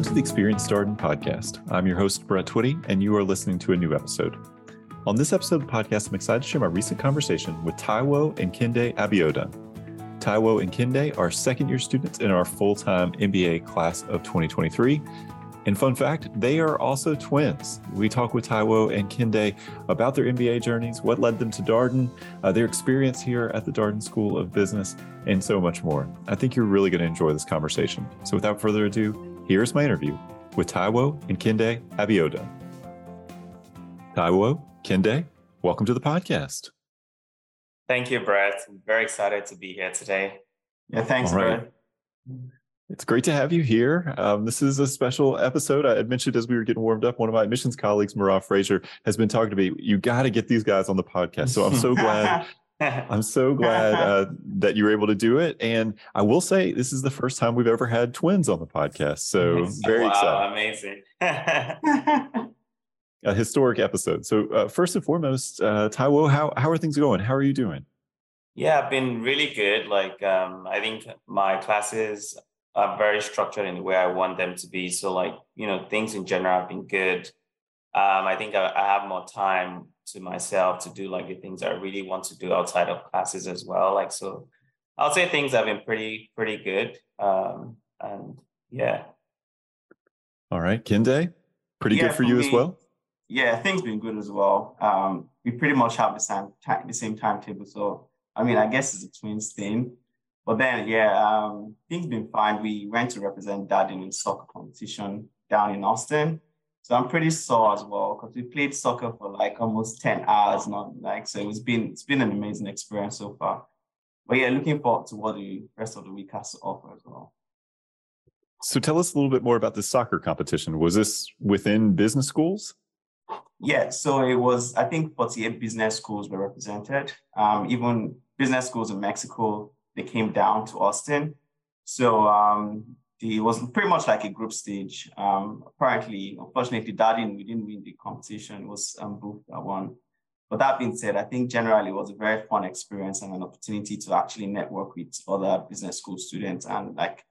Welcome to the Experience Darden podcast. I'm your host, Brett Twitty, and you are listening to a new episode. On this episode of the podcast, I'm excited to share my recent conversation with Taiwo and Kinde Abiodun. Taiwo and Kinde are second year students in our full time MBA class of 2023. And fun fact, they are also twins. We talk with Taiwo and Kinde about their MBA journeys, what led them to Darden, uh, their experience here at the Darden School of Business, and so much more. I think you're really going to enjoy this conversation. So without further ado, here's my interview with Taiwo and Kinde Abiodun. Taiwo, Kinde, welcome to the podcast. Thank you, Brett. I'm very excited to be here today. Yeah, thanks, Brett. It's great to have you here. Um, this is a special episode. I had mentioned as we were getting warmed up, one of my admissions colleagues, Marah Fraser, has been talking to me. You got to get these guys on the podcast. So I'm so glad. I'm so glad uh, that you were able to do it. And I will say, this is the first time we've ever had twins on the podcast. So very wow, excited. Amazing. a historic episode. So uh, first and foremost, uh, Taiwo, how how are things going? How are you doing? Yeah, I've been really good. Like um, I think my classes are very structured in the way I want them to be. So like, you know, things in general have been good. Um, I think I, I, have more time to myself to do like the things I really want to do outside of classes as well. Like, so I'll say things have been pretty, pretty good. Um, and yeah. All right. Kende, pretty yeah, good for, for you me, as well? Yeah, things been good as well. Um, we pretty much have the same, time, the same timetable. So, I mean, I guess it's a twins thing. But then, yeah, um, things been fine. We went to represent Darden in soccer competition down in Austin. So I'm pretty sore as well because we played soccer for like almost 10 hours, not like so it's been it's been an amazing experience so far. But yeah, looking forward to what the rest of the week has to offer as well. So tell us a little bit more about the soccer competition. Was this within business schools? Yeah, so it was, I think 48 business schools were represented. Um, even business schools in Mexico, they came down to Austin. So um, it was pretty much like a group stage. Um, apparently, unfortunately, Darden, we didn't win the competition. It was um, Booth that won. But that being said, I think generally it was a very fun experience and an opportunity to actually network with other business school students. And like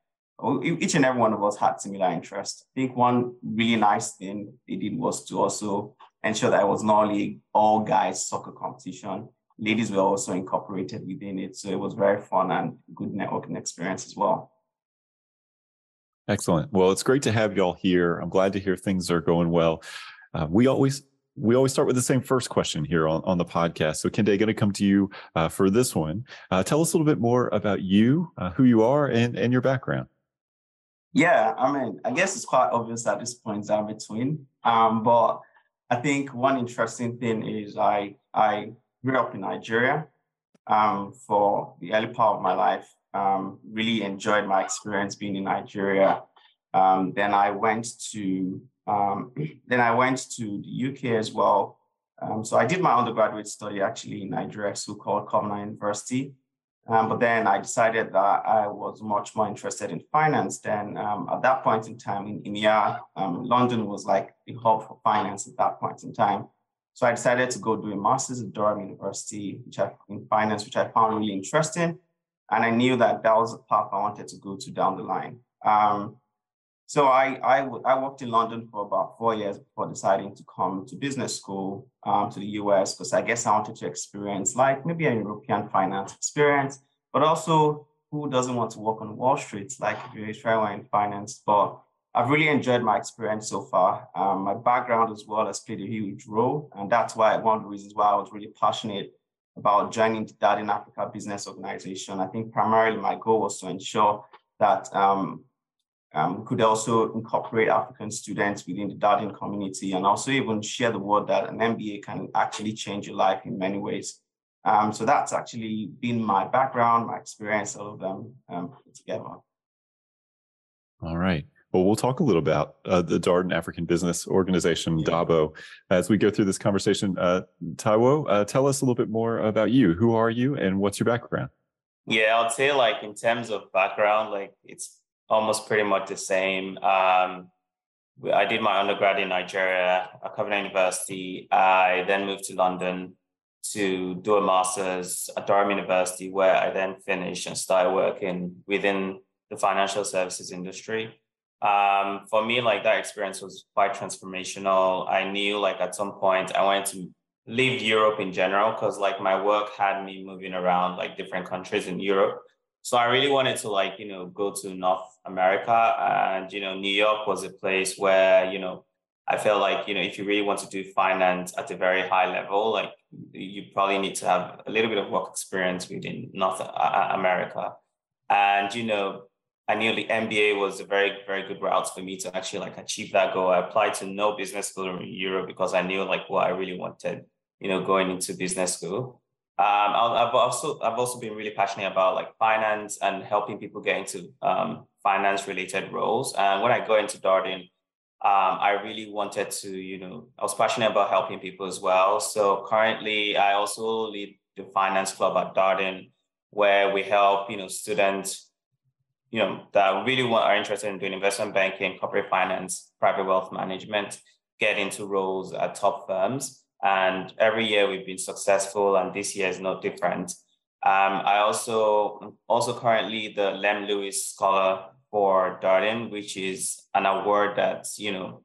each and every one of us had similar interests. I think one really nice thing they did was to also ensure that it was not only all guys soccer competition ladies were also incorporated within it. So it was very fun and good networking experience as well. Excellent. Well, it's great to have y'all here. I'm glad to hear things are going well. Uh, we always we always start with the same first question here on, on the podcast. So, Kende, going to come to you uh, for this one. Uh, tell us a little bit more about you, uh, who you are, and and your background. Yeah, I mean, I guess it's quite obvious at this point that I'm a twin. Um, but I think one interesting thing is I I grew up in Nigeria um, for the early part of my life. Um, really enjoyed my experience being in Nigeria. Um, then I went to um, then I went to the UK as well. Um, so I did my undergraduate study actually in Nigeria, so called Covenant University. Um, but then I decided that I was much more interested in finance. Then at that point in time in EMEA, London was like the hub for finance at that point in time. So I decided to go do a master's at Durham University, which I, in finance, which I found really interesting. And I knew that that was a path I wanted to go to down the line. Um, so I, I, I worked in London for about four years before deciding to come to business school um, to the US because I guess I wanted to experience like maybe a European finance experience, but also who doesn't want to work on Wall Street like if you're a try in finance. But I've really enjoyed my experience so far. Um, my background as well has played a huge role, and that's why one of the reasons why I was really passionate about joining the Darden Africa Business Organization. I think primarily my goal was to ensure that um, um, could also incorporate African students within the Darden community and also even share the word that an MBA can actually change your life in many ways. Um, so that's actually been my background, my experience, all of them um, together. All right. Well, we'll talk a little about uh, the Darden African Business Organization, yeah. DABO, as we go through this conversation. Uh, Taiwo, uh, tell us a little bit more about you. Who are you and what's your background? Yeah, I'd say like in terms of background, like it's almost pretty much the same. Um, I did my undergrad in Nigeria at Covenant University. I then moved to London to do a master's at Durham University, where I then finished and started working within the financial services industry. Um, for me, like that experience was quite transformational. I knew like at some point I wanted to leave Europe in general because like my work had me moving around like different countries in Europe. So I really wanted to like, you know, go to North America and, you know, New York was a place where, you know, I felt like, you know, if you really want to do finance at a very high level, like you probably need to have a little bit of work experience within North America. And, you know, I knew the MBA was a very, very good route for me to actually like achieve that goal. I applied to no business school in Europe because I knew like what I really wanted, you know, going into business school. Um, I've also I've also been really passionate about like finance and helping people get into um, finance related roles. And when I got into Darden, um, I really wanted to, you know, I was passionate about helping people as well. So currently, I also lead the finance club at Darden, where we help, you know, students you know, that really are interested in doing investment banking, corporate finance, private wealth management, get into roles at top firms. And every year we've been successful, and this year is no different. Um, I also also currently the Lem Lewis Scholar for Darden, which is an award that you know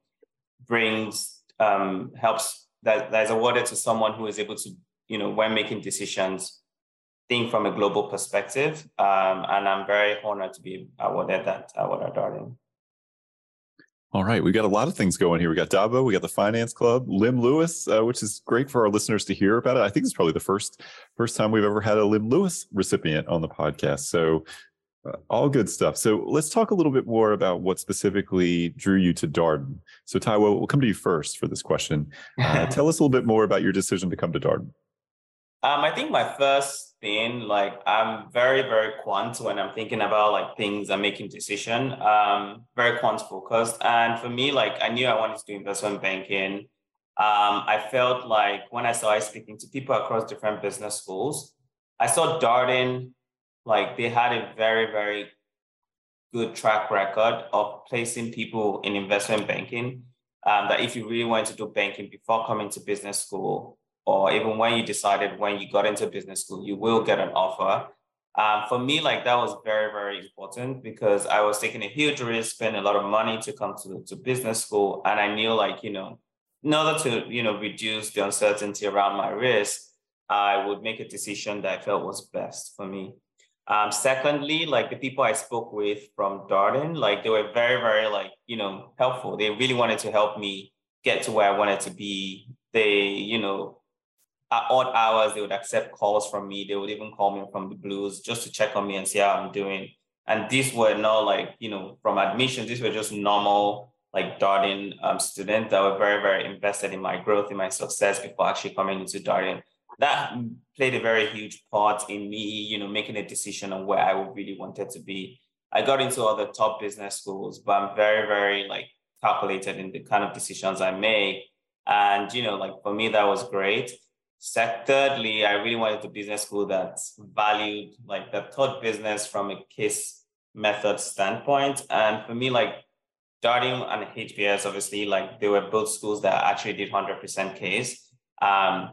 brings um, helps that that is awarded to someone who is able to you know when making decisions from a global perspective. Um, and I'm very honored to be awarded that award at Darden. All right, we got a lot of things going here. We got Dabo, we got the Finance Club, Lim Lewis, uh, which is great for our listeners to hear about it. I think it's probably the first first time we've ever had a Lim Lewis recipient on the podcast. So uh, all good stuff. So let's talk a little bit more about what specifically drew you to Darden. So Taiwo, we'll come to you first for this question. Uh, tell us a little bit more about your decision to come to Darden. Um, I think my first thing, like I'm very, very quant when I'm thinking about like things and making decision. Um, very quant focused. And for me, like I knew I wanted to do investment banking. Um, I felt like when I started speaking to people across different business schools, I saw Darden, like they had a very, very good track record of placing people in investment banking. Um, that if you really wanted to do banking before coming to business school, or even when you decided when you got into business school, you will get an offer. Um, for me, like that was very, very important because I was taking a huge risk, spending a lot of money to come to, to business school. And I knew like, you know, in order to, you know, reduce the uncertainty around my risk, I would make a decision that I felt was best for me. Um, secondly, like the people I spoke with from Darden, like they were very, very like, you know, helpful. They really wanted to help me get to where I wanted to be. They, you know, at odd hours, they would accept calls from me. They would even call me from the blues just to check on me and see how I'm doing. And these were not like, you know, from admissions, these were just normal, like Darden um, students that were very, very invested in my growth, in my success before actually coming into Darden. That played a very huge part in me, you know, making a decision on where I really wanted to be. I got into other top business schools, but I'm very, very like calculated in the kind of decisions I make. And, you know, like for me, that was great thirdly, I really wanted to business school that valued like that taught business from a case method standpoint. And for me, like Darden and HBS, obviously, like they were both schools that actually did 100% case. Um,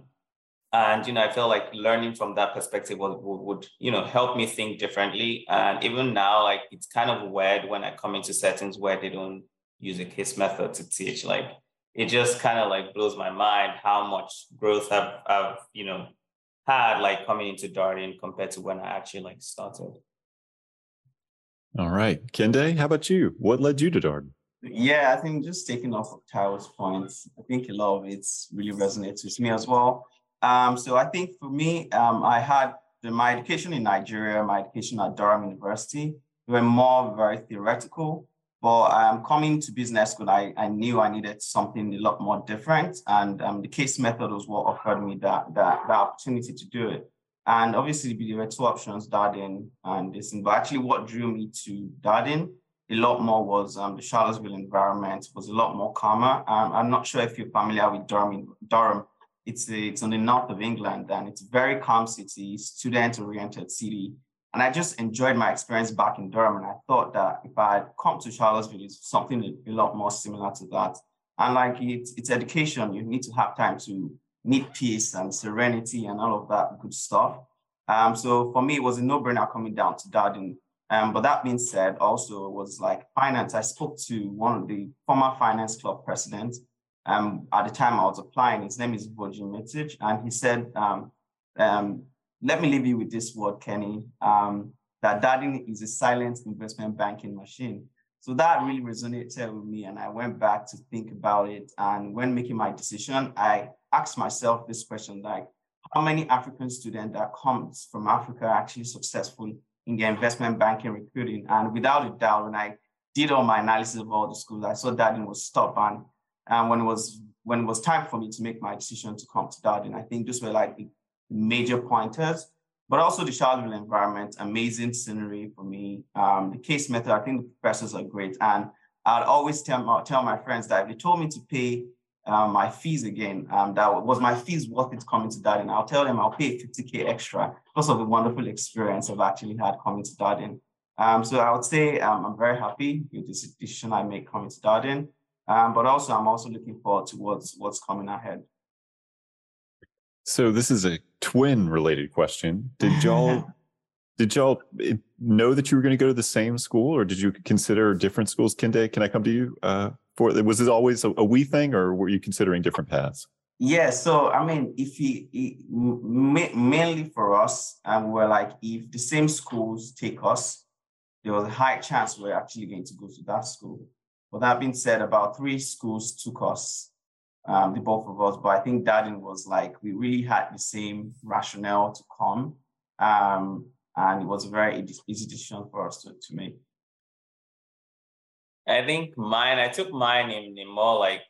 and you know, I feel like learning from that perspective would, would, would, you know help me think differently. And even now, like it's kind of weird when I come into settings where they don't use a case method to teach. Like it just kind of like blows my mind how much growth I've, I've you know had like coming into Darden compared to when I actually like started. All right, Kende, how about you? What led you to Darden? Yeah, I think just taking off of Taiwo's points, I think a lot of it really resonates with me as well. Um, so I think for me, um, I had the, my education in Nigeria, my education at Durham University, were more very theoretical. But um, coming to business school, I, I knew I needed something a lot more different. And um, the case method was what offered me that, that, that opportunity to do it. And obviously, there were two options, Darden and this. But actually, what drew me to Darden a lot more was um, the Charlottesville environment was a lot more calmer. Um, I'm not sure if you're familiar with Durham. Durham. It's, a, it's on the north of England, and it's a very calm city, student-oriented city. And I just enjoyed my experience back in Durham. And I thought that if I had come to Charlottesville, it's something a lot more similar to that. And like it's, it's education, you need to have time to need peace and serenity and all of that good stuff. Um, so for me, it was a no-brainer coming down to Darden. Um, but that being said, also it was like finance. I spoke to one of the former finance club presidents. Um, at the time I was applying, his name is Voji Mitic, and he said, um, um, let me leave you with this word, Kenny, um, that Darden is a silent investment banking machine. So that really resonated with me. And I went back to think about it. And when making my decision, I asked myself this question, like, how many African students that comes from Africa are actually successful in their investment banking recruiting? And without a doubt, when I did all my analysis of all the schools, I saw Darden was top. And, and when it was when it was time for me to make my decision to come to Darden, I think those were like the major pointers but also the Charlottesville environment, amazing scenery for me. Um, the case method, I think the professors are great. And I'd always tell, tell my friends that if they told me to pay um, my fees again, um, that was my fees worth it coming to Darden, I'll tell them I'll pay 50K extra because of the wonderful experience I've actually had coming to Darden. Um, so I would say um, I'm very happy with this decision I made coming to Darden. Um, but also, I'm also looking forward to what's, what's coming ahead. So this is a twin related question. Did y'all did y'all eh, know that you were going to go to the same school, or did you consider different schools? Kinde, can I come to you uh, for? Was this always a, a we thing, or were you considering different paths? Yeah, so I mean, if he mainly for us, and um, we're like, if the same schools take us, there was a high chance we're actually going to go to that school. But that being said, about three schools took us um, the both of us. But I think Darden was like, we really had the same rationale to come. Um, and it was a very easy decision for us to, to make. I think mine, I took mine in, in more like,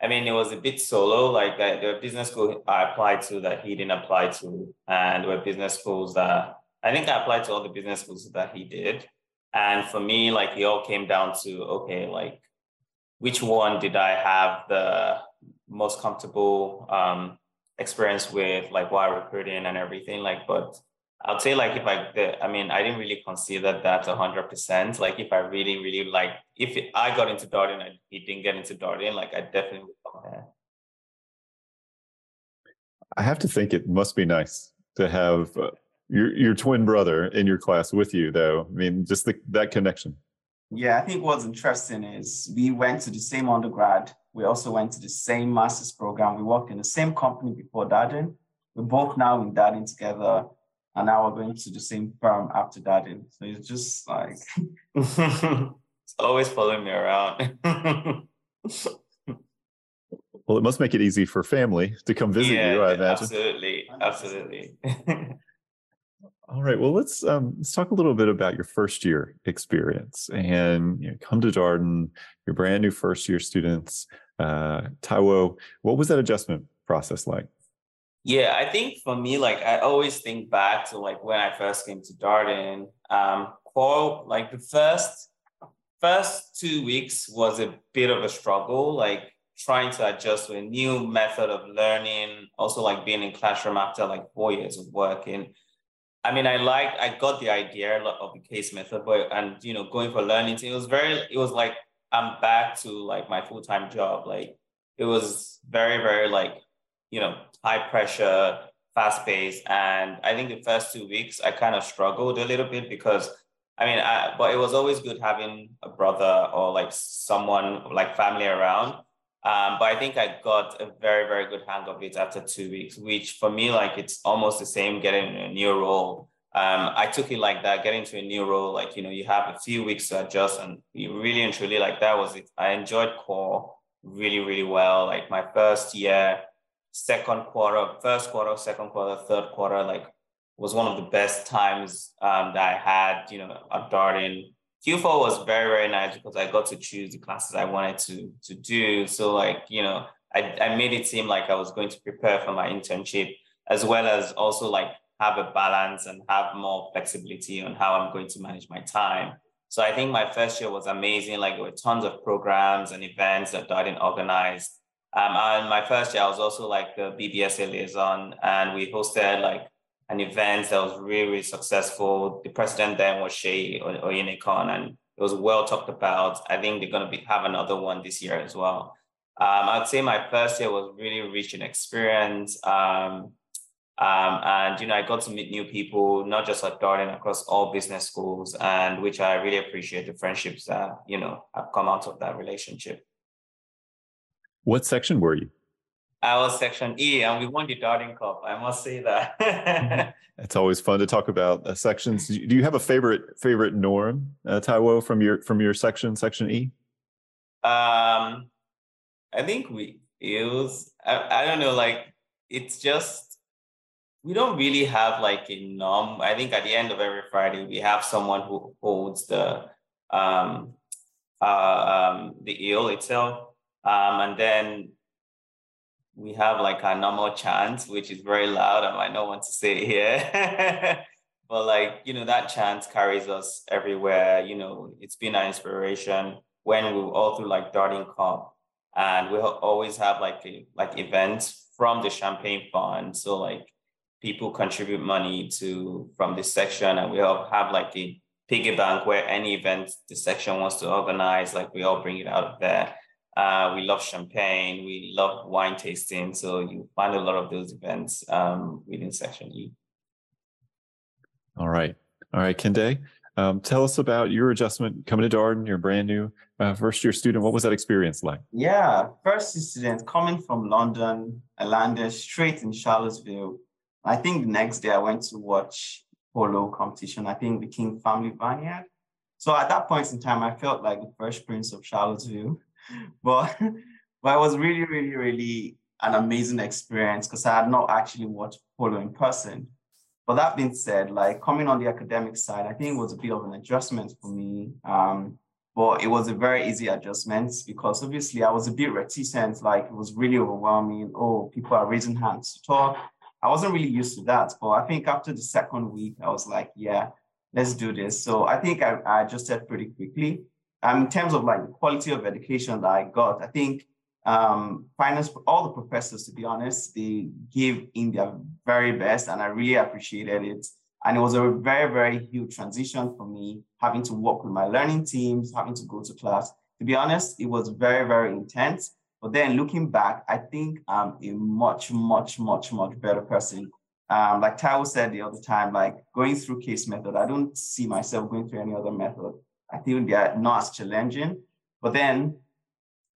I mean, it was a bit solo, like the, business school I applied to that he didn't apply to. And were business schools that I think I applied to all the business schools that he did. And for me, like it all came down to, okay, like which one did I have the most comfortable um, experience with, like while recruiting and everything. Like, but I'd say like if I, the, I mean, I didn't really consider that hundred percent. Like if I really, really like, if I got into Darden and he didn't get into Darden, like I definitely would come there. I have to think it must be nice to have uh, your your twin brother in your class with you, though. I mean, just the, that connection. Yeah, I think what's interesting is we went to the same undergrad. We also went to the same master's program. We worked in the same company before Darden. We're both now in Darden together. And now we're going to the same firm after Darden. So it's just like it's always following me around. well, it must make it easy for family to come visit yeah, you, I imagine. Absolutely. Absolutely. All right. Well, let's um, let's talk a little bit about your first year experience and you know, come to Darden, your brand new first year students. Uh, Taiwo, what was that adjustment process like? Yeah, I think for me, like I always think back to like when I first came to Darden. Um, like the first first two weeks was a bit of a struggle, like trying to adjust to a new method of learning. Also, like being in classroom after like four years of working I mean, I like I got the idea of the case method, but and you know, going for learning, it was very, it was like I'm back to like my full time job. Like it was very, very like you know, high pressure, fast paced, and I think the first two weeks I kind of struggled a little bit because I mean, I, but it was always good having a brother or like someone like family around um, but I think I got a very, very good hang of it after two weeks, which for me, like it's almost the same getting a new role. Um, I took it like that, getting to a new role, like, you know, you have a few weeks to adjust and you really and truly like that was it. I enjoyed core really, really well. Like my first year, second quarter, first quarter, second quarter, third quarter, like was one of the best times um, that I had, you know, at Darden Q4 was very, very nice because I got to choose the classes I wanted to, to do. So like, you know, I, I made it seem like I was going to prepare for my internship as well as also like have a balance and have more flexibility on how I'm going to manage my time. So I think my first year was amazing. Like there were tons of programs and events that Darden organized. Um, and my first year, I was also like the BBSA liaison, and we hosted like an event that was really, really successful. The president then was Shay Oyenekan, and it was well talked about. I think they're going to be, have another one this year as well. Um, I'd say my first year was really rich in experience. Um, Um, and you know, I got to meet new people, not just at Darden, across all business schools, and which I really appreciate the friendships that you know have come out of that relationship. What section were you? I was section E, and we won the Darden Cup. I must say that. it's always fun to talk about uh, sections. Do you have a favorite favorite norm, uh, Taiwo, from your from your section, section E? Um, I think we use. I, I don't know. Like it's just we don't really have like a norm. I think at the end of every Friday we have someone who holds the um uh um the eel itself. Um, and then we have like a normal chant, which is very loud. I might not want to say it here. but like, you know, that chant carries us everywhere. You know, it's been an inspiration when we were all through like Darden Cup. And we always have like a, like events from the champagne fund. So like people contribute money to from this section and we all have like a piggy bank where any event the section wants to organize, like we all bring it out of there. Uh, we love champagne. We love wine tasting. So you find a lot of those events um, within Section E. All right. All right, Kende. Um, tell us about your adjustment coming to Darden. You're brand new uh, first year student. What was that experience like? Yeah, first year student coming from London. I landed straight in Charlottesville. I think the next day I went to watch polo competition. I think the King Family Vineyard. So at that point in time, I felt like the first prince of Charlottesville but but it was really, really, really an amazing experience because I had not actually watched polo in person. But that being said, like coming on the academic side, I think it was a bit of an adjustment for me. Um, but it was a very easy adjustment because obviously I was a bit reticent, like it was really overwhelming. Oh, people are raising hands to talk. I wasn't really used to that. But I think after the second week, I was like, yeah, let's do this. So I think I, I adjusted pretty quickly. Um, in terms of like the quality of education that I got, I think um, finance, all the professors, to be honest, they gave in their very best, and I really appreciated it. And it was a very, very huge transition for me, having to work with my learning teams, having to go to class. To be honest, it was very, very intense. But then looking back, I think I'm a much, much, much, much better person. Um, like Taiwo said the other time, like going through case method, I don't see myself going through any other method. I think are not as challenging. But then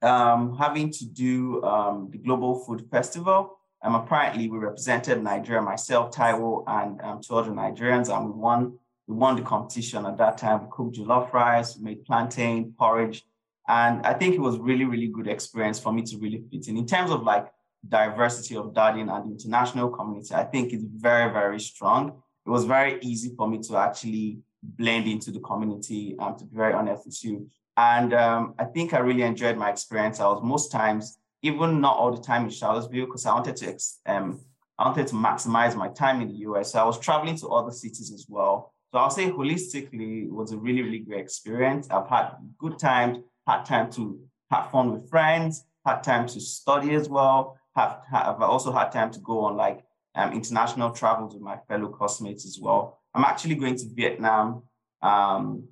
um, having to do um, the Global Food Festival, um, apparently we represented Nigeria, myself, Taiwo, and um, two other Nigerians, and we won. We won the competition at that time. We cooked jollof rice, we made plantain porridge, and I think it was really, really good experience for me to really fit in. In terms of like diversity of Darden and the international community, I think it's very, very strong. It was very easy for me to actually blend into the community, um, to be very honest with you. And um, I think I really enjoyed my experience. I was most times, even not all the time in Charlottesville, because I wanted to um, I wanted to maximize my time in the US. So I was traveling to other cities as well. So I'll say holistically, it was a really, really great experience. I've had good times, had time to have fun with friends, had time to study as well. Have, have also had time to go on like um, international travels with my fellow classmates as well. I'm actually going to Vietnam um,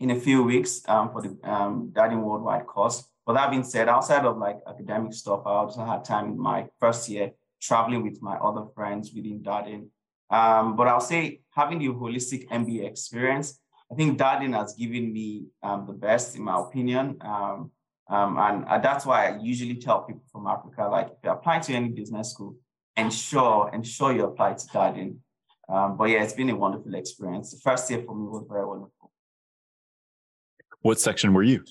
in a few weeks um, for the um, Worldwide course. But that being said, outside of like academic stuff, I also had time in my first year traveling with my other friends within Darden. Um, but I'll say having the holistic MBA experience, I think Darden has given me um, the best, in my opinion. Um, um, and that's why I usually tell people from Africa, like if you apply to any business school, ensure ensure you apply to Darden um, but yeah, it's been a wonderful experience. The first year for me was very wonderful. What section were you?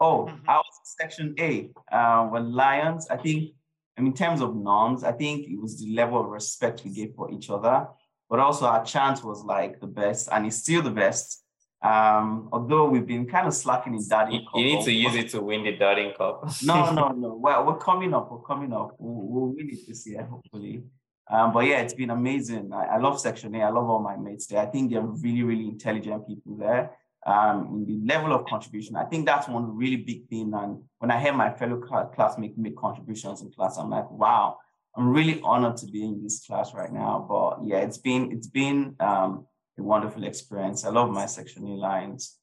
Oh, mm-hmm. I was section A. Uh, when Lions, I think, I mean, in terms of norms, I think it was the level of respect we gave for each other. But also our chant was like the best, and it's still the best. Um, although we've been kind of slacking in Darden you, Cup. You need to use it to win the Darden Cup. no, no, no. Well, we're coming up. We're coming up. We'll, we'll win it this year, hopefully. Um, but yeah, it's been amazing. I, I, love Section A. I love all my mates there. I think they're really, really intelligent people there. Um, in the level of contribution, I think that's one really big thing. And when I hear my fellow classmates make contributions in class, I'm like, wow, I'm really honored to be in this class right now. But yeah, it's been it's been um, a wonderful experience. I love my Section A Lions.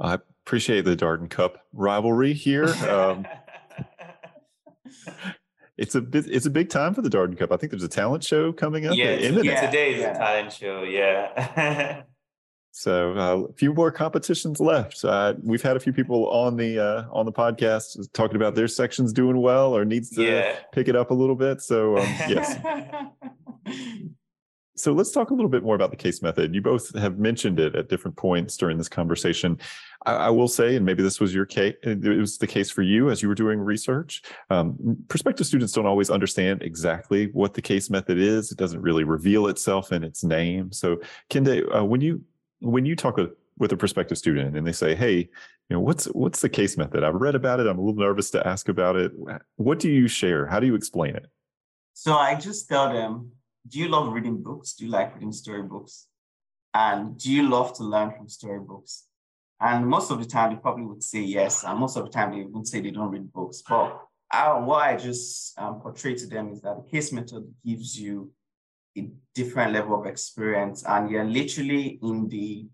I appreciate the Darden Cup rivalry here. It's a bit, it's a big time for the Darden Cup. I think there's a talent show coming up. Yeah, yeah today is yeah. a talent show. Yeah. so uh, a few more competitions left. Uh, we've had a few people on the uh, on the podcast talking about their sections doing well or needs to yeah. pick it up a little bit. So um, yes. So let's talk a little bit more about the case method. You both have mentioned it at different points during this conversation. I, I will say, and maybe this was your case, it was the case for you as you were doing research. Um, prospective students don't always understand exactly what the case method is. It doesn't really reveal itself in its name. So, Kende, uh, when you when you talk with, with a prospective student and they say, "Hey, you know, what's what's the case method? I've read about it. I'm a little nervous to ask about it. What do you share? How do you explain it?" So I just tell them do you love reading books? Do you like reading storybooks? And do you love to learn from storybooks? And most of the time, they probably would say yes. And most of the time, they would say they don't read books. But I, what I just um, portray to them is that the case method gives you a different level of experience, and you're literally in the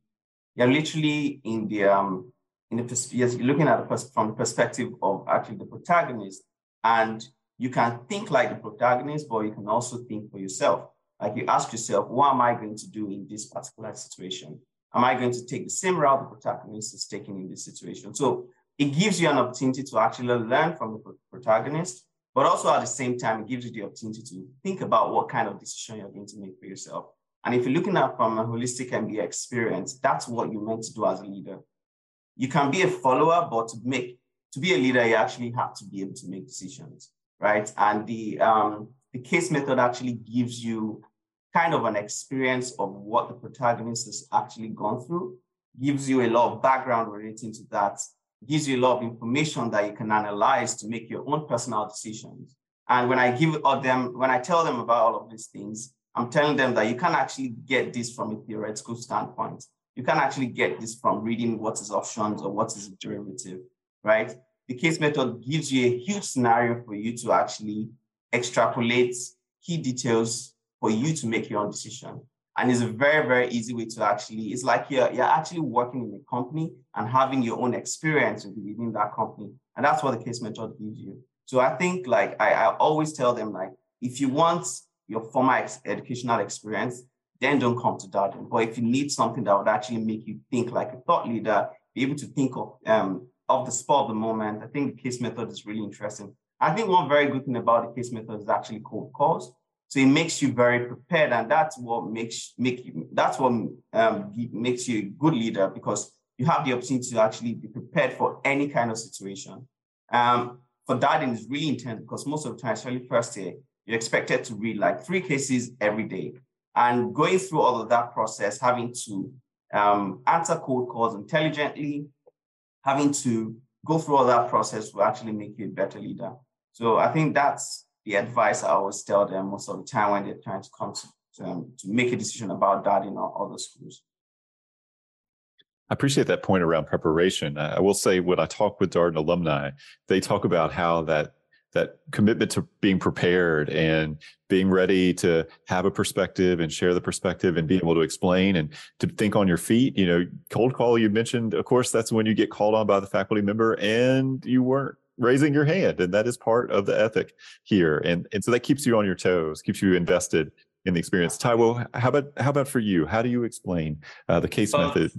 you're literally in the um in the you're looking at it from the perspective of actually the protagonist, and you can think like the protagonist, but you can also think for yourself. Like you ask yourself, what am I going to do in this particular situation? Am I going to take the same route the protagonist is taking in this situation? So it gives you an opportunity to actually learn from the protagonist, but also at the same time, it gives you the opportunity to think about what kind of decision you're going to make for yourself. And if you're looking at from a holistic MBA experience, that's what you're meant to do as a leader. You can be a follower, but to make to be a leader, you actually have to be able to make decisions right? And the, um, the case method actually gives you kind of an experience of what the protagonist has actually gone through, gives you a lot of background relating to that, gives you a lot of information that you can analyze to make your own personal decisions. And when I give them, when I tell them about all of these things, I'm telling them that you can actually get this from a theoretical standpoint. You can actually get this from reading what is options or what is a derivative, right? The case method gives you a huge scenario for you to actually extrapolate key details for you to make your own decision. And it's a very, very easy way to actually, it's like you're, you're actually working in a company and having your own experience within that company. And that's what the case method gives you. So I think like I, I always tell them like, if you want your formal ex- educational experience, then don't come to Darden. But if you need something that would actually make you think like a thought leader, be able to think of um, of the spot of the moment. I think the case method is really interesting. I think one very good thing about the case method is actually cold calls. So it makes you very prepared, and that's what makes make you that's what um, makes you a good leader because you have the opportunity to actually be prepared for any kind of situation. Um, for that, it's really intense because most of the time, especially first year, you're expected to read like three cases every day, and going through all of that process, having to um, answer cold calls intelligently, having to go through all that process will actually make you a better leader. So I think that's the advice I always tell them most of the time when they're trying to come to, to, um, to make a decision about that in our other schools. I appreciate that point around preparation. I will say when I talk with Darden alumni, they talk about how that that commitment to being prepared and being ready to have a perspective and share the perspective and be able to explain and to think on your feet. You know, cold call you mentioned, of course, that's when you get called on by the faculty member and you weren't raising your hand. And that is part of the ethic here. And and so that keeps you on your toes, keeps you invested in the experience. Ty, Taiwo, how about how about for you? How do you explain uh, the case method?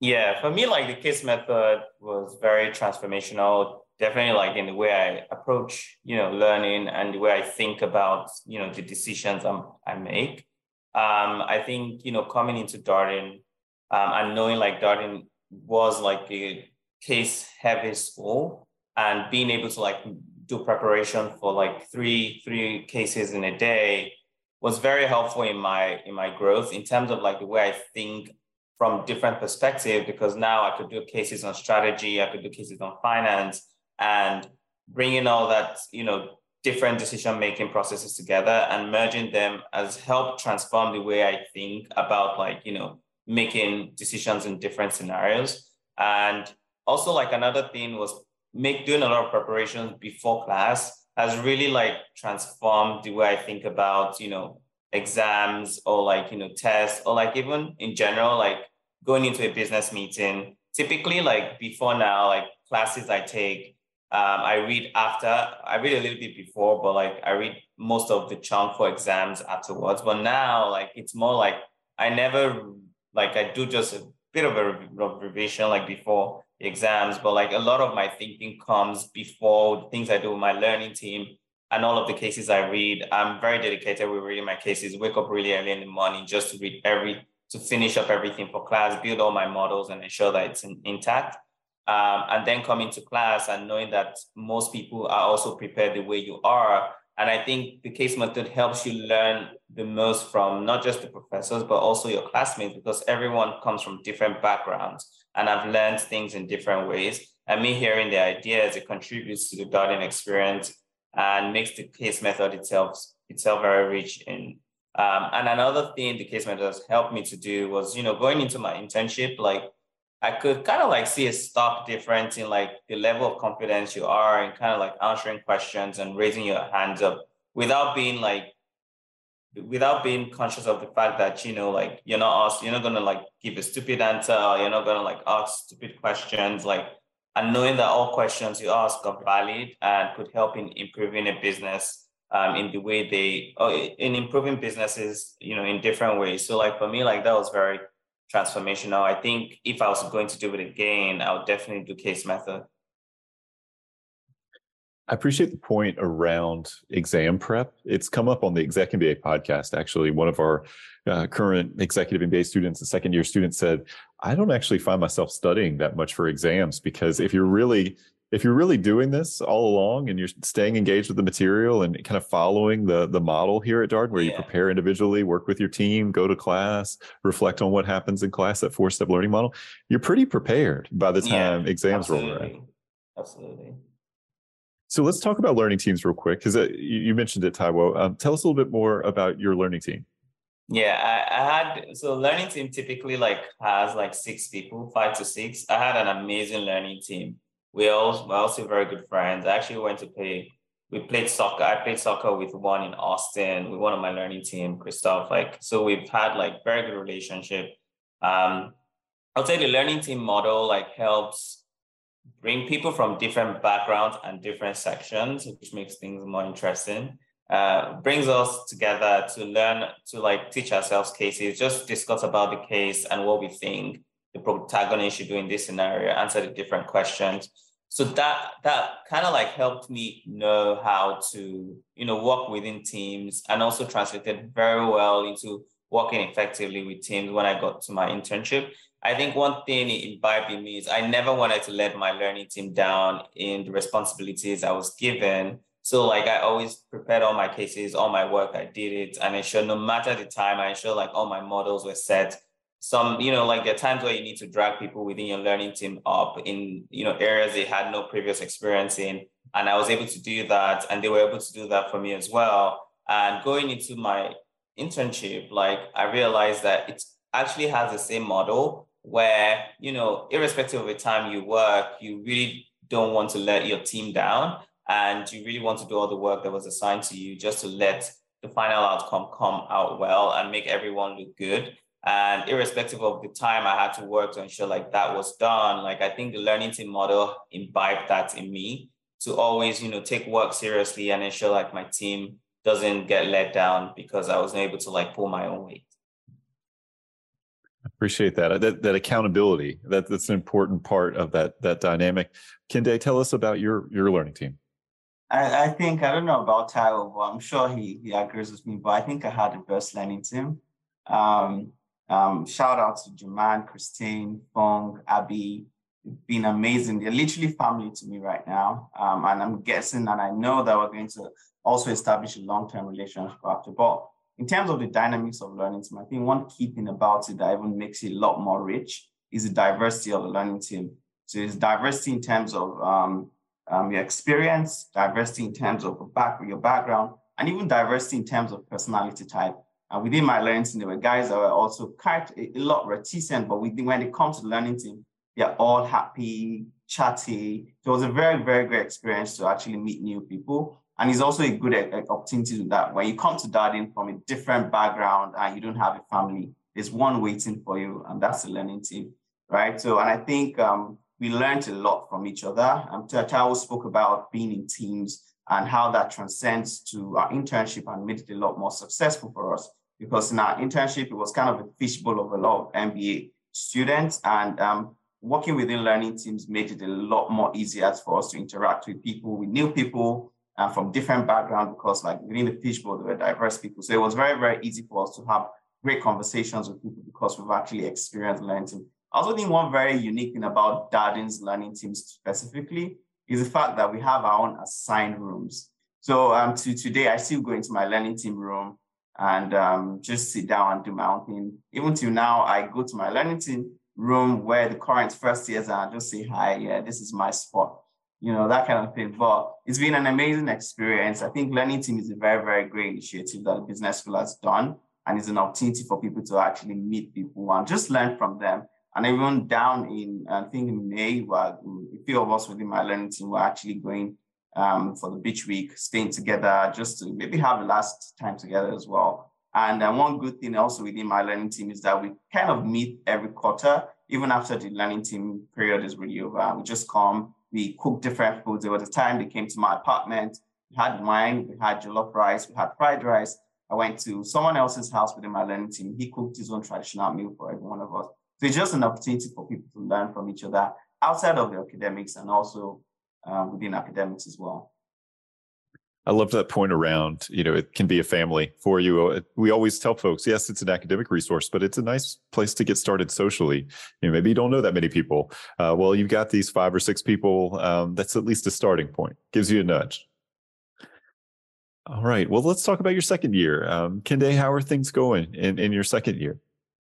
Yeah, for me, like the case method was very transformational definitely like in the way I approach, you know, learning and the way I think about, you know, the decisions I'm, I make. Um, I think, you know, coming into Darden um, and knowing like Darden was like a case heavy school and being able to like do preparation for like three, three cases in a day was very helpful in my, in my growth in terms of like the way I think from different perspective, because now I could do cases on strategy, I could do cases on finance, and bringing all that, you know, different decision making processes together and merging them has helped transform the way I think about like, you know, making decisions in different scenarios. And also like another thing was make doing a lot of preparations before class has really like transformed the way I think about, you know, exams or like, you know, tests or like even in general, like going into a business meeting, typically like before now, like classes I take, Um, I read after, I read a little bit before, but like I read most of the chunk for exams afterwards. But now, like it's more like I never like I do just a bit of a revision like before exams, but like a lot of my thinking comes before things I do with my learning team and all of the cases I read. I'm very dedicated with reading my cases, wake up really early in the morning just to read every, to finish up everything for class, build all my models and ensure that it's in, intact. Um, and then coming to class and knowing that most people are also prepared the way you are. And I think the case method helps you learn the most from not just the professors, but also your classmates, because everyone comes from different backgrounds and I've learned things in different ways. And me hearing the ideas, it contributes to the Darden experience and makes the case method itself itself very rich in. Um, and another thing the case method has helped me to do was, you know, going into my internship, like I could kind of like see a stark difference in like the level of confidence you are and kind of like answering questions and raising your hands up without being like without being conscious of the fact that you know like you're not asked you're not gonna like give a stupid answer you're not gonna like ask stupid questions like and knowing that all questions you ask are valid and could help in improving a business um, in the way they in improving businesses you know in different ways. So like for me like that was very transformational i think if i was going to do it again i would definitely do case method I appreciate the point around exam prep. It's come up on the Exec MBA podcast. Actually, one of our uh, current executive MBA students, a second year student, said, "I don't actually find myself studying that much for exams because if you're really if you're really doing this all along and you're staying engaged with the material and kind of following the the model here at Darden, where yeah. you prepare individually, work with your team, go to class, reflect on what happens in class, that four step learning model, you're pretty prepared by the time yeah, exams roll around. Absolutely. So let's talk about learning teams real quick because uh, you, mentioned it, Taiwo. Um, tell us a little bit more about your learning team. Yeah, I, I, had so learning team typically like has like six people, five to six. I had an amazing learning team. We all we're also very good friends. I actually went to play. We played soccer. I played soccer with one in Austin with one of my learning team, Christoph. Like so, we've had like very good relationship. Um, I'll say the learning team model like helps bring people from different backgrounds and different sections, which makes things more interesting. Uh, brings us together to learn to like teach ourselves cases, just discuss about the case and what we think the protagonist should do in this scenario, answer the different questions. So that that kind of like helped me know how to you know work within teams and also translated very well into working effectively with teams when I got to my internship. I think one thing it imbibed in me is I never wanted to let my learning team down in the responsibilities I was given. So like I always prepared all my cases, all my work, I did it. And I sure no matter the time, I sure like all my models were set. Some, you know, like there are times where you need to drag people within your learning team up in, you know, areas they had no previous experience in. And I was able to do that. And they were able to do that for me as well. And going into my internship, like I realized that it actually has the same model where, you know, irrespective of the time you work, you really don't want to let your team down and you really want to do all the work that was assigned to you just to let the final outcome come out well and make everyone look good. And irrespective of the time I had to work to ensure like that was done, like I think the learning team model imbibed that in me to always, you know, take work seriously and ensure like my team doesn't get let down because I wasn't able to like pull my own weight. Appreciate that. that. That accountability. That that's an important part of that that dynamic. Kinde, tell us about your your learning team. I, I think I don't know about Taiwo, but I'm sure he he agrees with me. But I think I had the best learning team. Um, um, shout out to Jaman, Christine, Fong, Abby. It's been amazing. They're literally family to me right now. Um, and I'm guessing and I know that we're going to also establish a long-term relationship after. But in terms of the dynamics of learning team, I think one key thing about it that even makes it a lot more rich is the diversity of the learning team. So it's diversity in terms of um, um, your experience, diversity in terms of back, your background, and even diversity in terms of personality type. And within my learning team, there were guys that were also quite a, a lot reticent, but within, when it comes to the learning team, they're all happy, chatty. It was a very, very great experience to actually meet new people. And it's also a good opportunity to that. When you come to Darden from a different background and you don't have a family, there's one waiting for you, and that's the learning team, right? So, and I think um, we learned a lot from each other. Um, Taiwo spoke about being in teams and how that transcends to our internship and made it a lot more successful for us. Because in our internship, it was kind of a fishbowl of a lot of MBA students. And um, working within learning teams made it a lot more easier for us to interact with people. We knew people uh, from different backgrounds because like within the fishbowl, there were diverse people. So it was very, very easy for us to have great conversations with people because we've actually experienced learning. I also think one very unique thing about Darden's learning teams specifically is the fact that we have our own assigned rooms. So um, to today, I still go into my learning team room and um, just sit down and do my own thing. Even till now, I go to my learning team room where the current first years are just say, hi, yeah, this is my spot, you know, that kind of thing. But it's been an amazing experience. I think learning team is a very, very great initiative that the business school has done. And it's an opportunity for people to actually meet people and just learn from them and even down in, I think in May, where a few of us within my learning team were actually going um, for the beach week, staying together just to maybe have the last time together as well. And uh, one good thing also within my learning team is that we kind of meet every quarter, even after the learning team period is really over. We just come, we cook different foods. There was a time they came to my apartment, we had wine, we had jollof rice, we had fried rice. I went to someone else's house within my learning team. He cooked his own traditional meal for every one of us. So it's just an opportunity for people to learn from each other outside of the academics and also um, within academics as well. I love that point around, you know, it can be a family for you. Uh, we always tell folks, yes, it's an academic resource, but it's a nice place to get started socially. You know, maybe you don't know that many people. Uh, well, you've got these five or six people. Um, that's at least a starting point. Gives you a nudge. All right. Well, let's talk about your second year. Um, Kende, how are things going in, in your second year?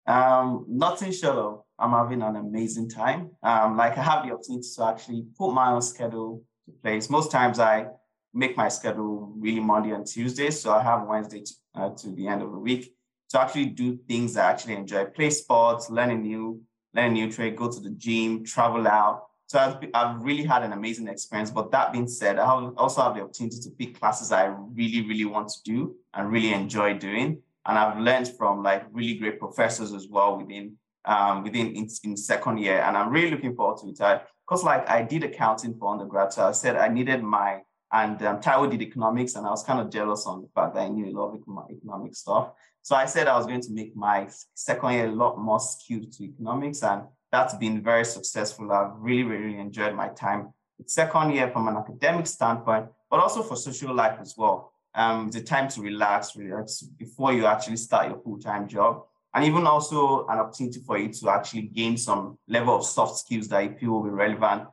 Um, nothing of I'm having an amazing time. Um, like I have the opportunity to actually put my own schedule to place. Most times I make my schedule really Monday and Tuesday, so I have Wednesday to, uh, to the end of the week to actually do things I actually enjoy: play sports, learn a new, learn a new trade, go to the gym, travel out. So I've, I've really had an amazing experience. But that being said, I also have the opportunity to pick classes I really, really want to do and really enjoy doing and I've learned from like really great professors as well within um, within in, in, second year, and I'm really looking forward to it. Because like I did accounting for undergrad, so I said I needed my and um, Taiwo did economics, and I was kind of jealous on the fact that I knew a lot of economic stuff. So I said I was going to make my second year a lot more skewed to economics, and that's been very successful. I've really, really enjoyed my time second year from an academic standpoint, but also for social life as well um, the time to relax, relax before you actually start your full-time job. And even also an opportunity for you to actually gain some level of soft skills that you feel will be relevant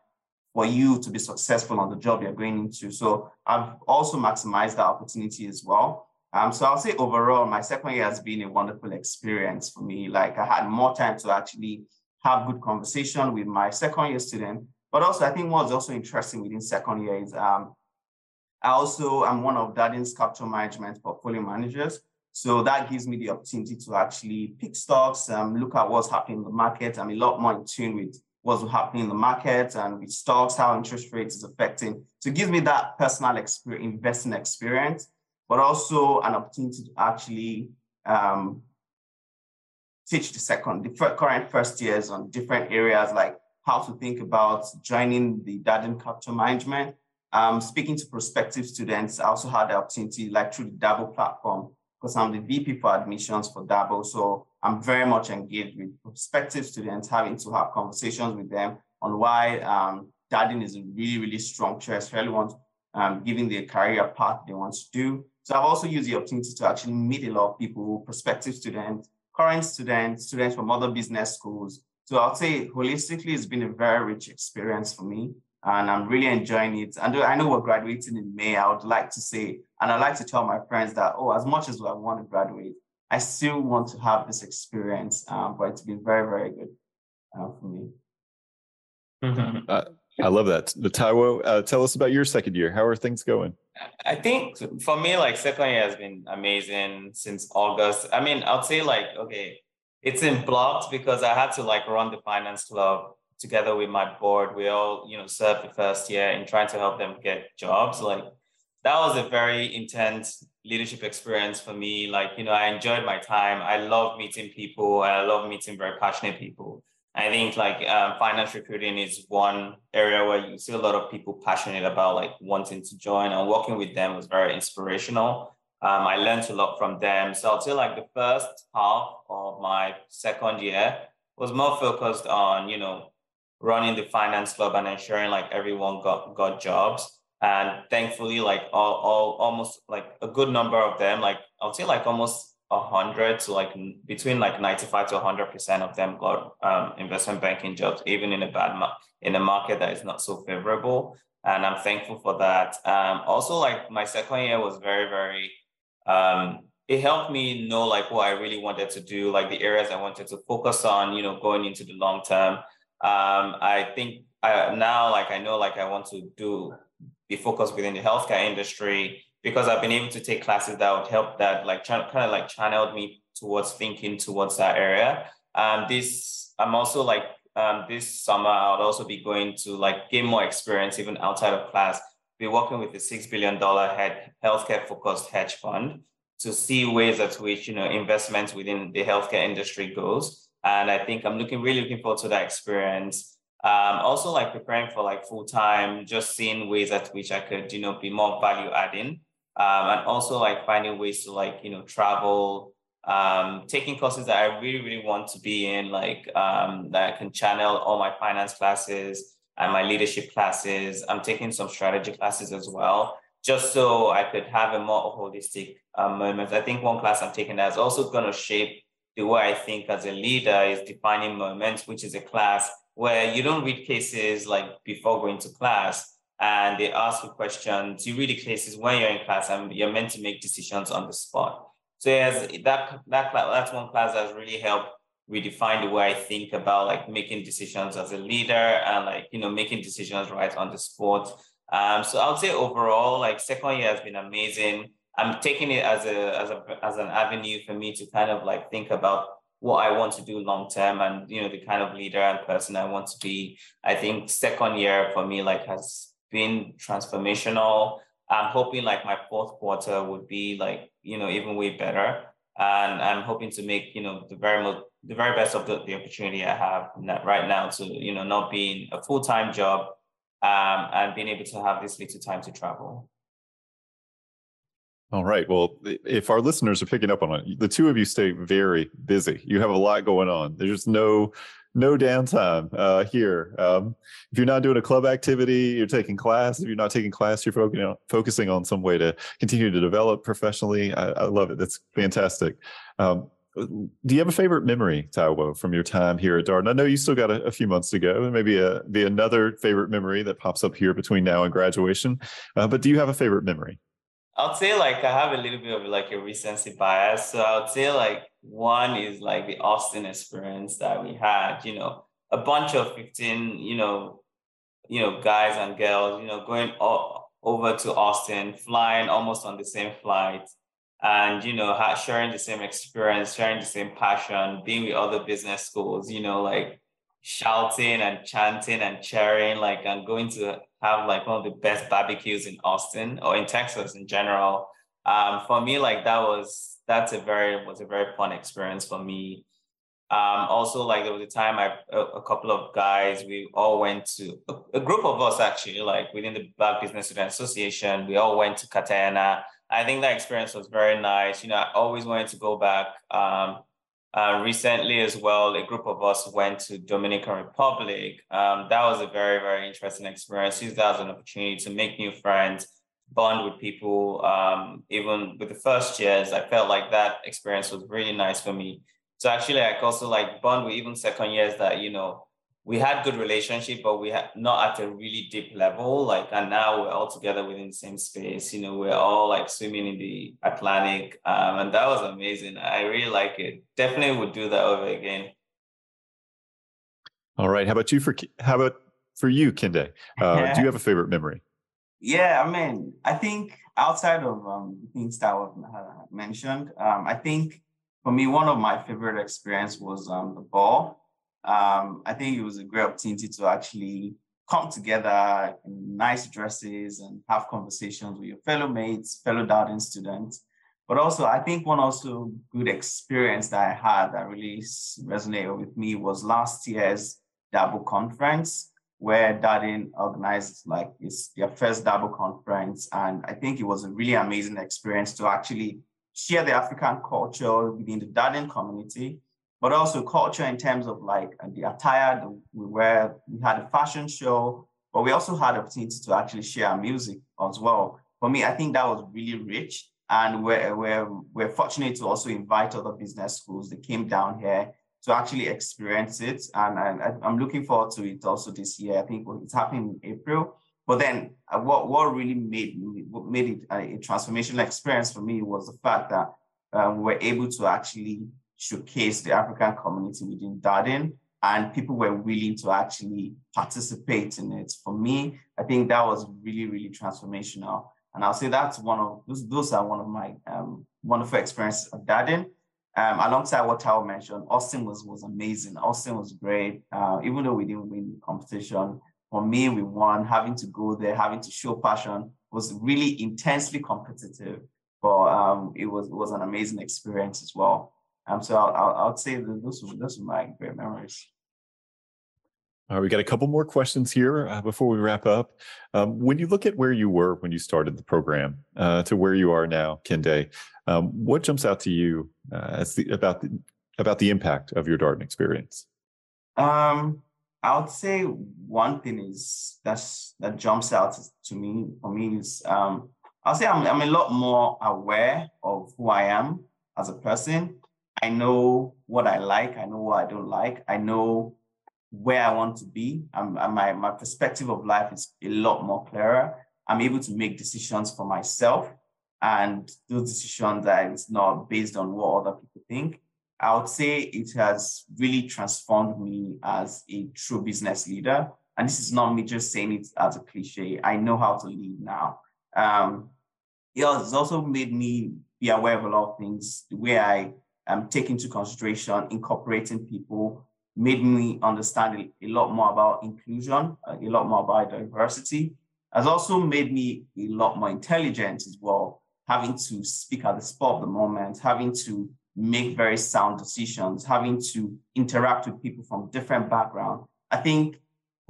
for you to be successful on the job you're going into. So I've also maximized that opportunity as well. Um, so I'll say overall, my second year has been a wonderful experience for me. Like I had more time to actually have good conversation with my second year student. But also, I think what's also interesting within second year is um, I also am one of Darden's capital management portfolio managers. So that gives me the opportunity to actually pick stocks, um, look at what's happening in the market. I'm a lot more in tune with what's happening in the market and with stocks, how interest rates is affecting. So it gives me that personal experience, investing experience, but also an opportunity to actually um, teach the second, the current first years on different areas like how to think about joining the Darden capital management, um, speaking to prospective students, I also had the opportunity, like through the Dabo platform, because I'm the VP for admissions for Dabo. So I'm very much engaged with prospective students, having to have conversations with them on why um, is a really, really strong choice, especially once um, giving the career path they want to do. So I've also used the opportunity to actually meet a lot of people, prospective students, current students, students from other business schools. So I'll say holistically, it's been a very rich experience for me and I'm really enjoying it. And I know we're graduating in May. I would like to say, and I like to tell my friends that, oh, as much as I want to graduate, I still want to have this experience. Um, but it's been very, very good uh, for me. Mm-hmm. Uh, I love that. The Taiwo, uh, tell us about your second year. How are things going? I think for me, like second year has been amazing since August. I mean, I'll say like, okay, it's in blocks because I had to like run the finance club together with my board, we all, you know, served the first year in trying to help them get jobs. Like that was a very intense leadership experience for me. Like, you know, I enjoyed my time. I love meeting people. I love meeting very passionate people. I think like um, finance recruiting is one area where you see a lot of people passionate about like wanting to join and working with them was very inspirational. Um, I learned a lot from them. So I'll say like the first half of my second year was more focused on, you know, running the finance club and ensuring like everyone got got jobs. And thankfully, like all, all almost like a good number of them, like i would say like almost hundred to like between like 95 to 100 percent of them got um, investment banking jobs, even in a bad ma- in a market that is not so favorable. And I'm thankful for that. Um, also, like my second year was very, very. Um, it helped me know like what I really wanted to do, like the areas I wanted to focus on. You know, going into the long term. Um, I think I, now, like I know, like I want to do be focused within the healthcare industry because I've been able to take classes that would help that like kind of like channeled me towards thinking towards that area. Um, this I'm also like um, this summer I'll also be going to like gain more experience even outside of class. Be working with the six billion dollar head healthcare focused hedge fund to see ways at which you know investments within the healthcare industry goes. And I think I'm looking really looking forward to that experience. Um, also like preparing for like full time, just seeing ways at which I could you know be more value adding um, and also like finding ways to like you know travel. Um, taking courses that i really really want to be in like um, that i can channel all my finance classes and my leadership classes. I'm taking some strategy classes as well just so i could have a more holistic um, moment. I think one class i'm taking that is also going to shape the way i think as a leader is defining moments which is a class where you don't read cases like before going to class and they ask you questions. You read the cases when you're in class and you're meant to make decisions on the spot. So yes, that that that's one class that's really helped redefine the way I think about like making decisions as a leader and like you know making decisions right on the spot. Um, so I would say overall, like second year has been amazing. I'm taking it as a as a as an avenue for me to kind of like think about what I want to do long term and you know the kind of leader and person I want to be. I think second year for me like has been transformational. I'm hoping like my fourth quarter would be like, you know, even way better. And I'm hoping to make, you know, the very most, the very best of the, the opportunity I have right now to, you know, not being a full-time job um, and being able to have this little time to travel. All right. Well, if our listeners are picking up on it, the two of you stay very busy. You have a lot going on. There's no no downtime uh, here. Um, if you're not doing a club activity, you're taking class. If you're not taking class, you're focusing on, focusing on some way to continue to develop professionally. I, I love it. That's fantastic. Um, do you have a favorite memory, Taiwo, from your time here at Darden? I know you still got a, a few months to go, and maybe a, be another favorite memory that pops up here between now and graduation. Uh, but do you have a favorite memory? I'd say like I have a little bit of like a recency bias. So I would say like one is like the Austin experience that we had, you know, a bunch of 15, you know, you know, guys and girls, you know, going over to Austin, flying almost on the same flight and, you know, sharing the same experience, sharing the same passion, being with other business schools, you know, like shouting and chanting and cheering, like, and going to have like one of the best barbecues in Austin or in Texas in general. Um, for me, like that was that's a very was a very fun experience for me. Um, also, like there was a time I a, a couple of guys we all went to a, a, group of us actually like within the Black Business Student Association. We all went to Cartagena. I think that experience was very nice. You know, I always wanted to go back. Um, uh, recently as well, a group of us went to Dominican Republic. Um, that was a very, very interesting experience. Use that as an opportunity to make new friends, bond with people. Um, even with the first years, I felt like that experience was really nice for me. So actually, I also like bond with even second years that, you know, we had good relationship, but we had not at a really deep level. Like, and now we're all together within the same space. You know, we're all like swimming in the Atlantic, um, and that was amazing. I really like it. Definitely would do that over again. All right. How about you for how about for you, Kinde? Uh, do you have a favorite memory? Yeah, I mean, I think outside of um, things that were mentioned, um, I think for me, one of my favorite experience was um, the ball um, I think it was a great opportunity to actually come together in nice dresses and have conversations with your fellow mates, fellow Darden students. But also, I think one also good experience that I had that really resonated with me was last year's DABO conference, where Darden organized like it's their first DABO conference. And I think it was a really amazing experience to actually share the African culture within the Darden community, but also culture in terms of like the attire we wear. We had a fashion show, but we also had opportunity to actually share music as well. For me, I think that was really rich. And we're, we're, we're fortunate to also invite other business schools that came down here to actually experience it. And I'm looking forward to it also this year. I think it's happening in April. But then uh, what, what really made, what made it a, a transformational experience for me was the fact that um, we were able to actually showcase the African community within Darden and people were willing to actually participate in it. For me, I think that was really, really transformational. And I'll say that's one of those, those are one of my um, wonderful experiences at Darden. Um, alongside what Taiwo mentioned, Austin was was amazing. Austin was great. Uh, even though we didn't win the competition, for me, we won. Having to go there, having to show passion was really intensely competitive. But um, it was it was an amazing experience as well. Um, so I'll, I'll, I'll say that those are, those were my great memories. All right, we got a couple more questions here uh, before we wrap up. Um, when you look at where you were when you started the program uh, to where you are now, Kende, um, what jumps out to you uh, as the, about the about the impact of your Darden experience? Um, I would say one thing is that's that jumps out to me for me is um, I'll say I'm I'm a lot more aware of who I am as a person. I know what I like. I know what I don't like. I know where I want to be. I'm, my, my perspective of life is a lot more clearer. I'm able to make decisions for myself and those decisions that it's not based on what other people think. I would say it has really transformed me as a true business leader. And this is not me just saying it as a cliche. I know how to lead now. Um, it has also made me be aware of a lot of things, the way I um, take into consideration incorporating people made me understand a, lot more about inclusion, uh, a lot more about diversity, has also made me a lot more intelligent as well, having to speak at the spot of the moment, having to make very sound decisions, having to interact with people from different backgrounds. I think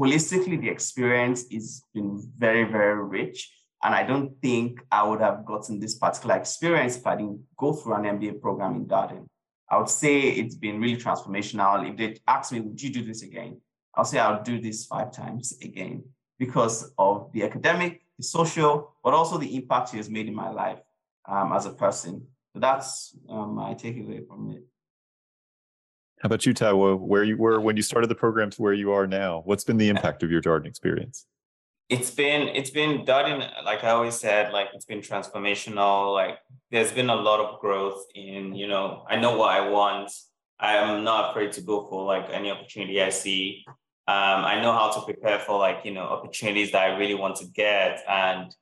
holistically, the experience has been very, very rich. And I don't think I would have gotten this particular experience if I didn't go through an MBA program in Darden. I would say it's been really transformational. If they ask me, would you do this again? I'll say I'll do this five times again because of the academic, the social, but also the impact it has made in my life um, as a person. So that's um, my takeaway from it. How about you, Taiwo? Where you were when you started the program to where you are now? What's been the impact of your Darden experience? It's been it's been done in like i always said like it's been transformational like there's been a lot of growth in you know i know what i want. I'm not afraid to go for like any opportunity i see. Um, i know how to prepare for like you know opportunities that i really want to get. And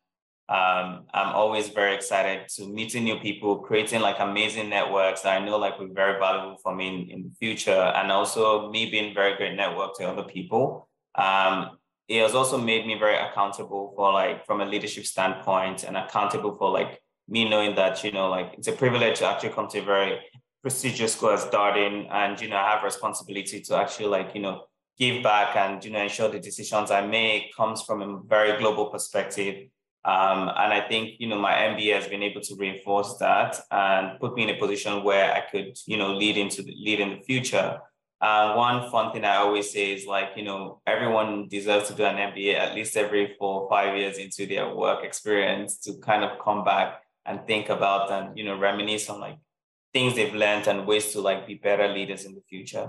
um, i'm always very excited to meeting new people creating like amazing networks that i know like will be very valuable for me in, in the future. And also me being very great network to other people. Um, it has also made me very accountable for like from a leadership standpoint and accountable for like me knowing that you know like it's a privilege to actually come to a very prestigious school as Darden and you know I have responsibility to actually like you know give back and you know ensure the decisions I make comes from a very global perspective. Um, and I think you know my MBA has been able to reinforce that and put me in a position where I could you know lead into the lead in the future uh, one fun thing I always say is like, you know, everyone deserves to do an MBA at least every four or five years into their work experience to kind of come back and think about and, you know, reminisce on like things they've learned and ways to like be better leaders in the future.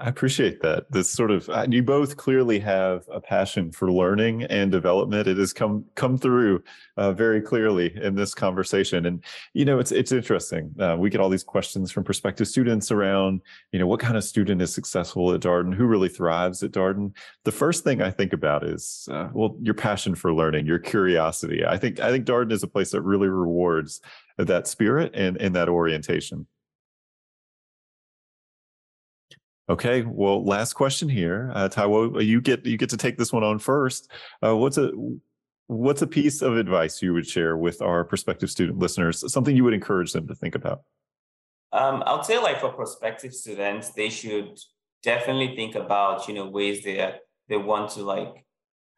I appreciate that. This sort of uh, you both clearly have a passion for learning and development. It has come come through uh, very clearly in this conversation, and you know it's it's interesting. Uh, we get all these questions from prospective students around you know what kind of student is successful at Darden, who really thrives at Darden. The first thing I think about is uh, well your passion for learning, your curiosity. I think I think Darden is a place that really rewards that spirit and and that orientation. Okay, well, last question here, uh, Taiwo. You get you get to take this one on first. Uh, what's a what's a piece of advice you would share with our prospective student listeners? Something you would encourage them to think about? Um, I'll say, like for prospective students, they should definitely think about you know ways they they want to like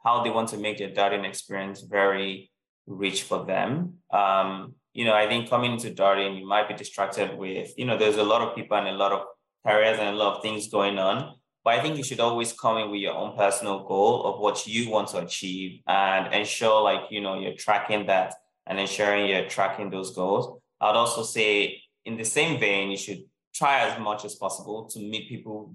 how they want to make their Darden experience very rich for them. Um, you know, I think coming into Darden, you might be distracted with, you know, there's a lot of people and a lot of careers and a lot of things going on. But I think you should always come in with your own personal goal of what you want to achieve and ensure like, you know, you're tracking that and ensuring you're tracking those goals. I'd also say in the same vein, you should try as much as possible to meet people,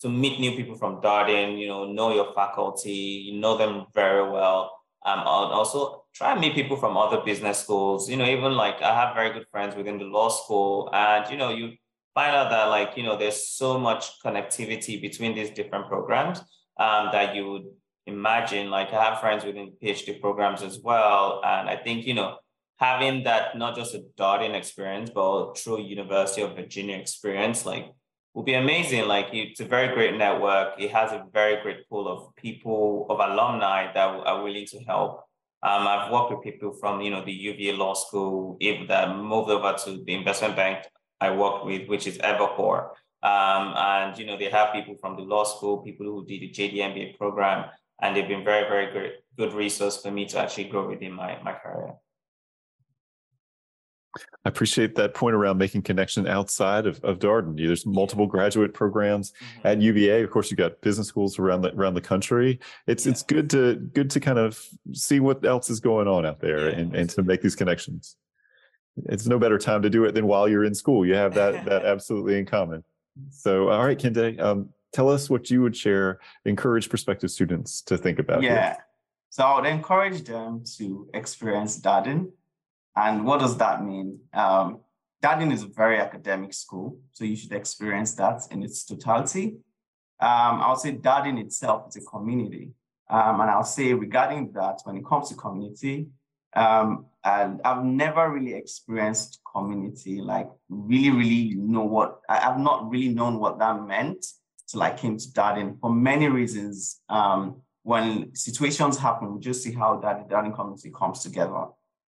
to meet new people from Darden, you know, know your faculty, you know them very well. Um, also try and meet people from other business schools. You know, even like I have very good friends within the law school, and you know, you find out that like you know, there's so much connectivity between these different programs um, that you would imagine. Like I have friends within PhD programs as well, and I think you know having that not just a Darden experience, but a true University of Virginia experience, like will be amazing. Like it's a very great network. It has a very great pool of people, of alumni that are willing to help. Um, I've worked with people from, you know, the UVA Law School, if that moved over to the investment bank I worked with, which is Evercore. Um, and, you know, they have people from the law school, people who did the JD MBA program, and they've been very, very good, good resource for me to actually grow within my, my career. I appreciate that point around making connection outside of, of Darden. There's multiple graduate programs mm-hmm. at UVA. Of course, you've got business schools around the around the country. It's yeah. it's good to good to kind of see what else is going on out there yeah, and, and to make these connections. It's no better time to do it than while you're in school. You have that that absolutely in common. So, all right, Kende, um, tell us what you would share, encourage prospective students to think about. Yeah. Here. So I would encourage them to experience Darden and what does that mean? Um, Darden is a very academic school, so you should experience that in its totality. Um, I'll say Darden itself is a community. Um, and I'll say regarding that, when it comes to community, um, and I've never really experienced community, like really, really know what, I've not really known what that meant till I came to Darden for many reasons. Um, when situations happen, we just see how that Darden community comes together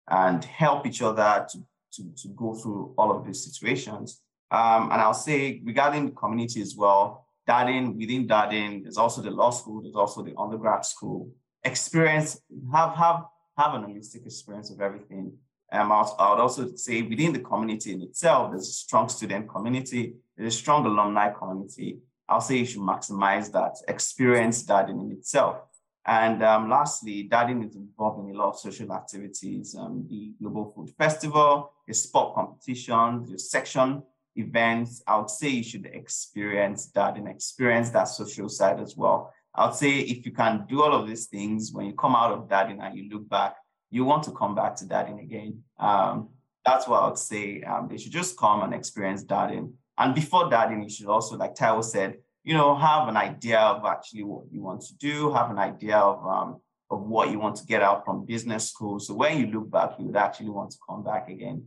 and help each other to, to, to go through all of these situations. Um, and I'll say regarding the community as well, Darden, within Darden, there's also the law school, there's also the undergrad school. Experience, have have have an holistic experience of everything. Um, I would also say within the community in itself, there's a strong student community, there's a strong alumni community. I'll say you should maximize that experience that in itself. And um, lastly, Darden is involved in a lot of social activities, um, the Global Food Festival, the sport competitions, the section events. I would say you should experience that and experience that social side as well. I would say if you can do all of these things, when you come out of Darden and you look back, you want to come back to Darden again. Um, that's what I would say. Um, they should just come and experience Darden. And before Darden, you should also, like Taiwo said, you know, have an idea of actually what you want to do, have an idea of um, of what you want to get out from business school. So when you look back, you would actually want to come back again.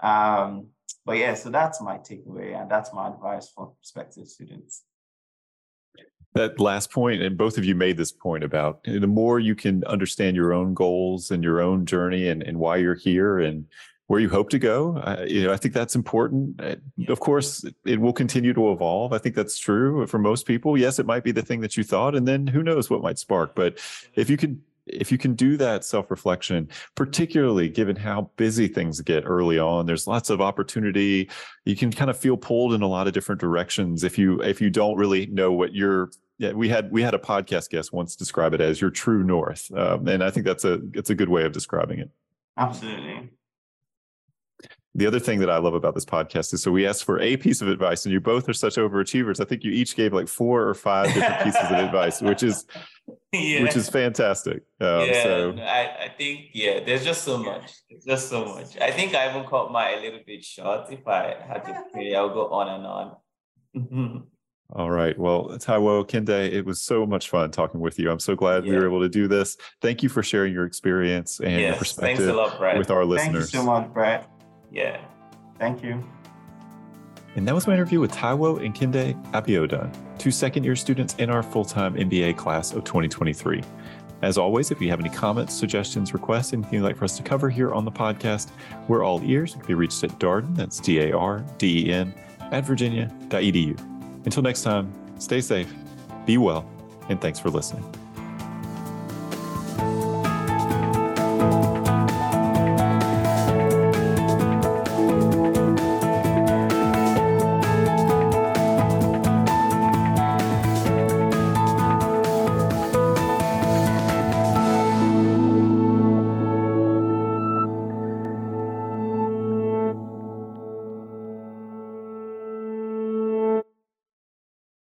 Um, but yeah, so that's my takeaway, and that's my advice for prospective students. That last point, and both of you made this point about the more you can understand your own goals and your own journey and, and why you're here and where you hope to go. Uh, you know, I think that's important. Uh, of course, it will continue to evolve. I think that's true for most people. Yes, it might be the thing that you thought, and then who knows what might spark. But if you can, if you can do that self-reflection, particularly given how busy things get early on, there's lots of opportunity. You can kind of feel pulled in a lot of different directions if you if you don't really know what you're yeah, we had we had a podcast guest once describe it as your true north, um, and I think that's a it's a good way of describing it. Absolutely the other thing that I love about this podcast is so we asked for a piece of advice, and you both are such overachievers. I think you each gave like four or five different pieces of advice, which is yeah. which is fantastic. Um, yeah, so. I, I think yeah, there's just so much. There's just so much. I think I even cut my a little bit short. If I had to pray, I'll go on and on. All right. Well, Taiwo Kende, it was so much fun talking with you. I'm so glad yeah. we were able to do this. Thank you for sharing your experience and yes, your perspective lot, with our listeners. Thank you so much, Brett. Yeah. Thank you. And that was my interview with Taiwo and Kende Abiodun, two second year students in our full time MBA class of 2023. As always, if you have any comments, suggestions, requests, anything you'd like for us to cover here on the podcast, we're all ears. You can be reached at Darden, that's D A R D E N, at virginia.edu. Until next time, stay safe, be well, and thanks for listening.